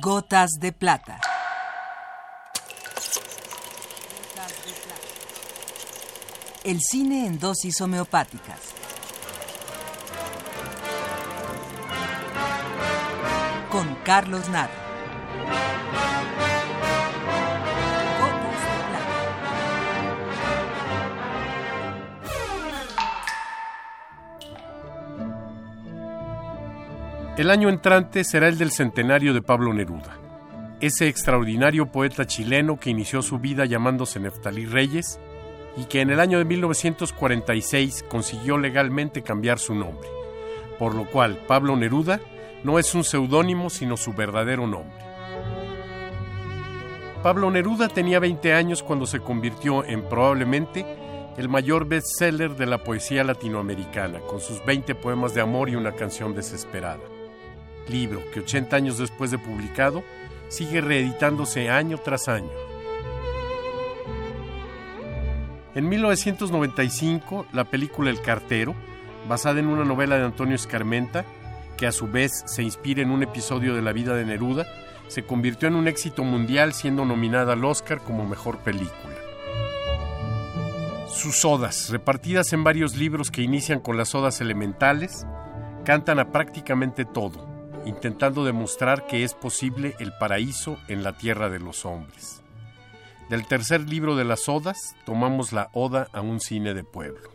Gotas de plata. El cine en dosis homeopáticas. Con Carlos Naro. El año entrante será el del centenario de Pablo Neruda, ese extraordinario poeta chileno que inició su vida llamándose Neftalí Reyes y que en el año de 1946 consiguió legalmente cambiar su nombre, por lo cual Pablo Neruda no es un seudónimo sino su verdadero nombre. Pablo Neruda tenía 20 años cuando se convirtió en probablemente el mayor bestseller de la poesía latinoamericana, con sus 20 poemas de amor y una canción desesperada. Libro que 80 años después de publicado sigue reeditándose año tras año. En 1995, la película El Cartero, basada en una novela de Antonio Escarmenta, que a su vez se inspira en un episodio de la vida de Neruda, se convirtió en un éxito mundial siendo nominada al Oscar como mejor película. Sus odas, repartidas en varios libros que inician con las odas elementales, cantan a prácticamente todo, intentando demostrar que es posible el paraíso en la tierra de los hombres. Del tercer libro de las odas tomamos la Oda a un cine de pueblo.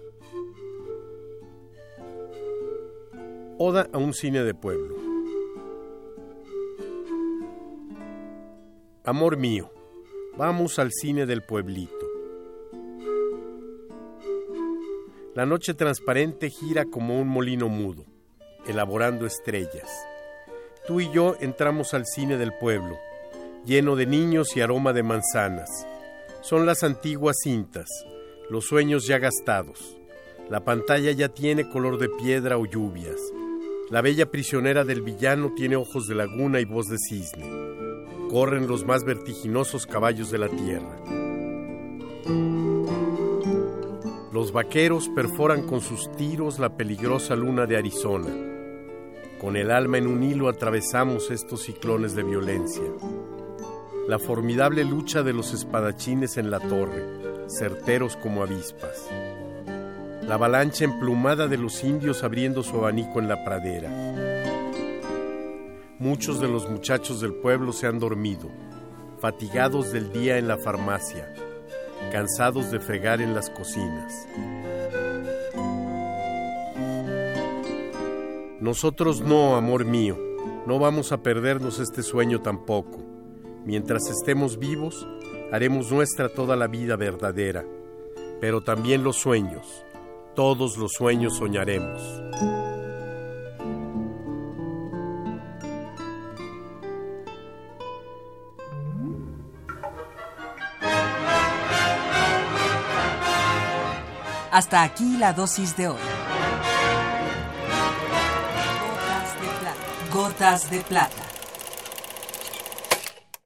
Oda a un cine de pueblo. Amor mío, vamos al cine del pueblito. La noche transparente gira como un molino mudo, elaborando estrellas. Tú y yo entramos al cine del pueblo, lleno de niños y aroma de manzanas. Son las antiguas cintas, los sueños ya gastados. La pantalla ya tiene color de piedra o lluvias. La bella prisionera del villano tiene ojos de laguna y voz de cisne. Corren los más vertiginosos caballos de la tierra. Los vaqueros perforan con sus tiros la peligrosa luna de Arizona. Con el alma en un hilo atravesamos estos ciclones de violencia. La formidable lucha de los espadachines en la torre, certeros como avispas. La avalancha emplumada de los indios abriendo su abanico en la pradera. Muchos de los muchachos del pueblo se han dormido, fatigados del día en la farmacia, cansados de fregar en las cocinas. Nosotros no, amor mío, no vamos a perdernos este sueño tampoco. Mientras estemos vivos, haremos nuestra toda la vida verdadera, pero también los sueños. Todos los sueños soñaremos. Hasta aquí la dosis de hoy. Gotas de plata.